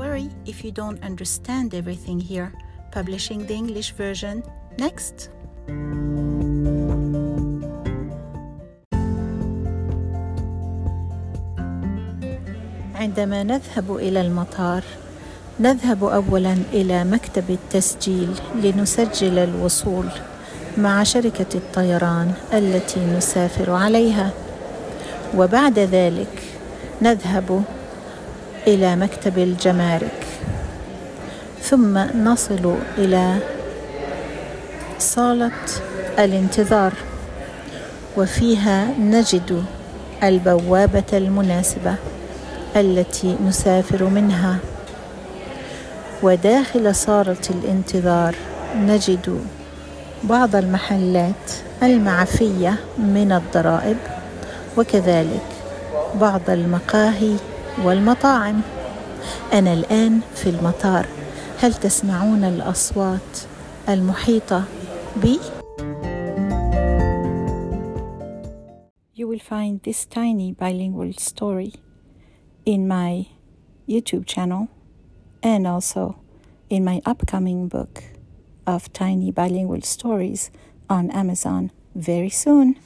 sorry if you don't understand everything here. Publishing the English version next. عندما نذهب إلى المطار نذهب أولا إلى مكتب التسجيل لنسجل الوصول مع شركة الطيران التي نسافر عليها وبعد ذلك نذهب إلى مكتب الجمارك. ثم نصل إلى صالة الانتظار وفيها نجد البوابة المناسبة التي نسافر منها. وداخل صالة الانتظار نجد بعض المحلات المعفية من الضرائب وكذلك بعض المقاهي والمطاعم أنا الآن في المطار هل تسمعون الأصوات المحيطة بي؟ You will find this tiny bilingual story in my YouTube channel and also in my upcoming book of tiny bilingual stories on Amazon very soon.